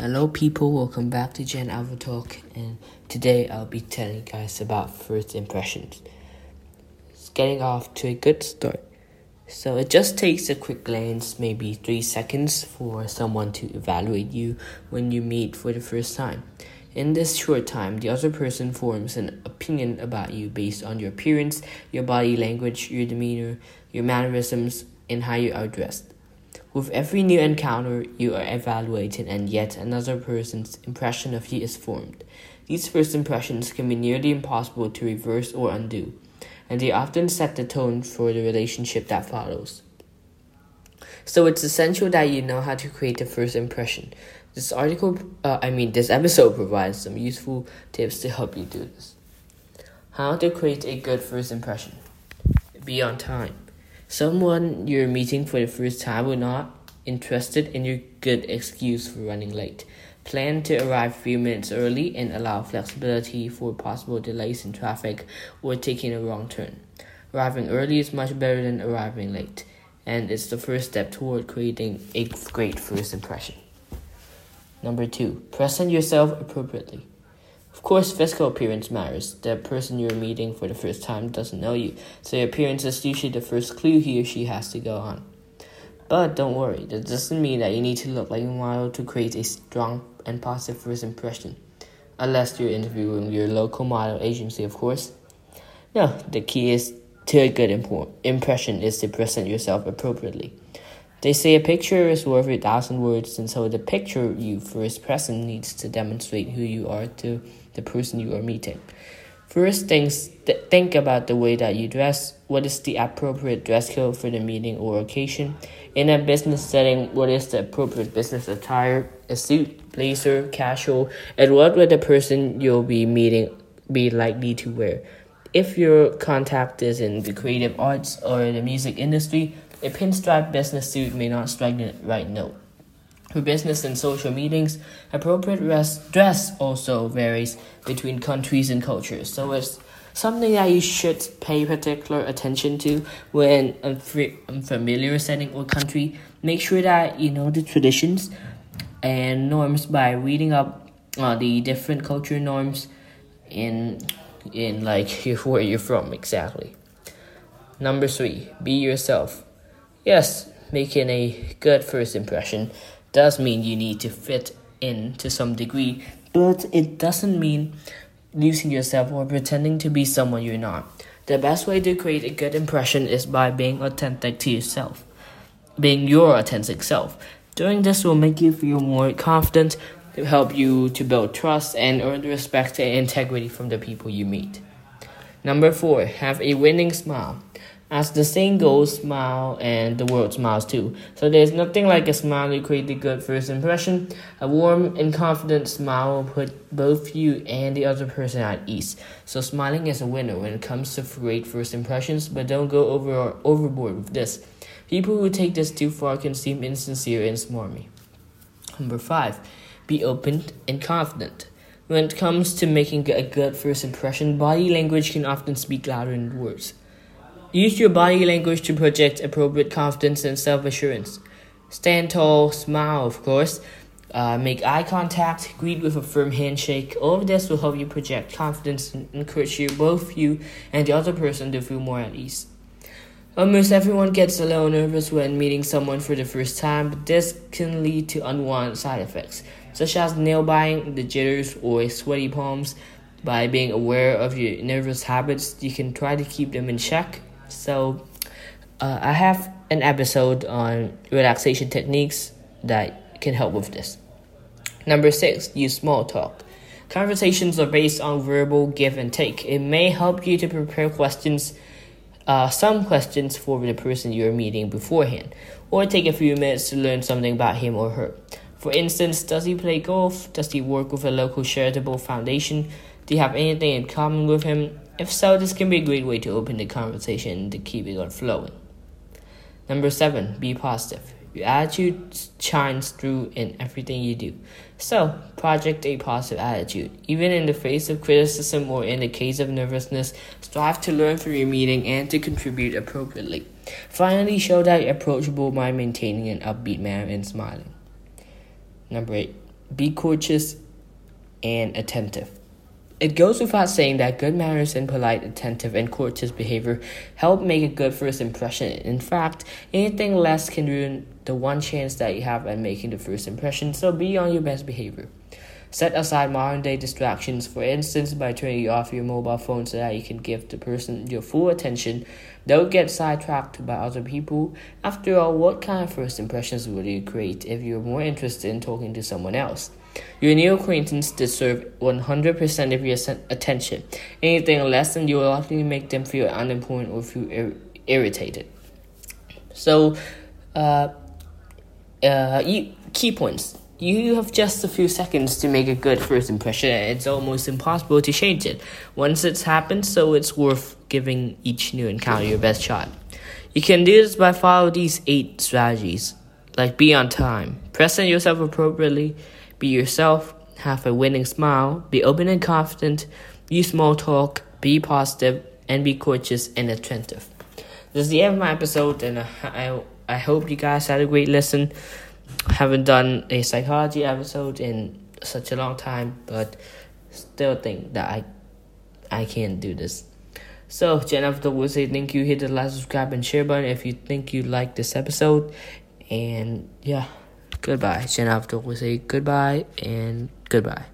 Hello, people. Welcome back to Gen Alpha Talk, and today I'll be telling you guys about first impressions. It's getting off to a good start. So it just takes a quick glance, maybe three seconds, for someone to evaluate you when you meet for the first time. In this short time, the other person forms an opinion about you based on your appearance, your body language, your demeanor, your mannerisms, and how you are dressed. With every new encounter, you are evaluated, and yet another person's impression of you is formed. These first impressions can be nearly impossible to reverse or undo, and they often set the tone for the relationship that follows. So it's essential that you know how to create a first impression. This article, uh, I mean, this episode provides some useful tips to help you do this. How to create a good first impression. Be on time. Someone you're meeting for the first time will not be interested in your good excuse for running late. Plan to arrive a few minutes early and allow flexibility for possible delays in traffic or taking a wrong turn. Arriving early is much better than arriving late, and it's the first step toward creating a great first impression. Number two, present yourself appropriately. Of course, physical appearance matters. The person you're meeting for the first time doesn't know you, so your appearance is usually the first clue he or she has to go on. But don't worry, that doesn't mean that you need to look like a model to create a strong and positive first impression. Unless you're interviewing your local model agency, of course. No, the key is to a good impression is to present yourself appropriately. They say a picture is worth a thousand words, and so the picture you first present needs to demonstrate who you are to the person you are meeting. First things, th- think about the way that you dress. What is the appropriate dress code for the meeting or occasion? In a business setting, what is the appropriate business attire? A suit, blazer, casual, and what would the person you'll be meeting be likely to wear? If your contact is in the creative arts or the music industry, a pinstripe business suit may not strike the right note. For business and social meetings, appropriate dress, also varies between countries and cultures, so it's something that you should pay particular attention to when unfamiliar setting or country. Make sure that you know the traditions and norms by reading up uh, the different culture norms in in like where you're from exactly. Number three, be yourself. Yes, making a good first impression does mean you need to fit in to some degree, but it doesn't mean losing yourself or pretending to be someone you're not. The best way to create a good impression is by being authentic to yourself, being your authentic self. Doing this will make you feel more confident, to help you to build trust and earn respect and integrity from the people you meet. Number four, have a winning smile. As the saying goes, smile and the world smiles too. So there's nothing like a smile to create a good first impression. A warm and confident smile will put both you and the other person at ease. So smiling is a winner when it comes to great first impressions, but don't go over overboard with this. People who take this too far can seem insincere and smarmy. Number five, be open and confident. When it comes to making a good first impression, body language can often speak louder than words. Use your body language to project appropriate confidence and self assurance. Stand tall, smile, of course. Uh, make eye contact, greet with a firm handshake. All of this will help you project confidence and encourage you, both you and the other person to feel more at ease. Almost everyone gets a little nervous when meeting someone for the first time, but this can lead to unwanted side effects, such as nail biting, the jitters, or sweaty palms. By being aware of your nervous habits, you can try to keep them in check so, uh, I have an episode on relaxation techniques that can help with this. Number six, use small talk. Conversations are based on verbal give and take. It may help you to prepare questions, uh, some questions for the person you're meeting beforehand, or take a few minutes to learn something about him or her. For instance, does he play golf? Does he work with a local charitable foundation? Do you have anything in common with him? If so, this can be a great way to open the conversation to keep it on flowing. Number seven, be positive. Your attitude shines through in everything you do. So, project a positive attitude. Even in the face of criticism or in the case of nervousness, strive to learn from your meeting and to contribute appropriately. Finally, show that you're approachable by maintaining an upbeat manner and smiling. Number eight, be courteous and attentive. It goes without saying that good manners and polite, attentive, and courteous behavior help make a good first impression. In fact, anything less can ruin the one chance that you have at making the first impression, so be on your best behavior. Set aside modern day distractions, for instance, by turning off your mobile phone so that you can give the person your full attention. Don't get sidetracked by other people. After all, what kind of first impressions will you create if you're more interested in talking to someone else? Your new acquaintance deserve 100% of your attention. Anything less than you will likely make them feel unimportant or feel ir- irritated. So, uh, uh, key points. You have just a few seconds to make a good first impression, and it's almost impossible to change it. Once it's happened, so it's worth giving each new encounter your best shot. You can do this by following these eight strategies, like be on time, present yourself appropriately, be yourself, have a winning smile, be open and confident, use small talk, be positive, and be courteous and attentive. This is the end of my episode, and I, I hope you guys had a great listen. Haven't done a psychology episode in such a long time, but still think that I I can't do this. So, Gen Alpha will say thank you. Hit the like, subscribe, and share button if you think you like this episode. And yeah goodbye. Gen Alpha will say goodbye and goodbye.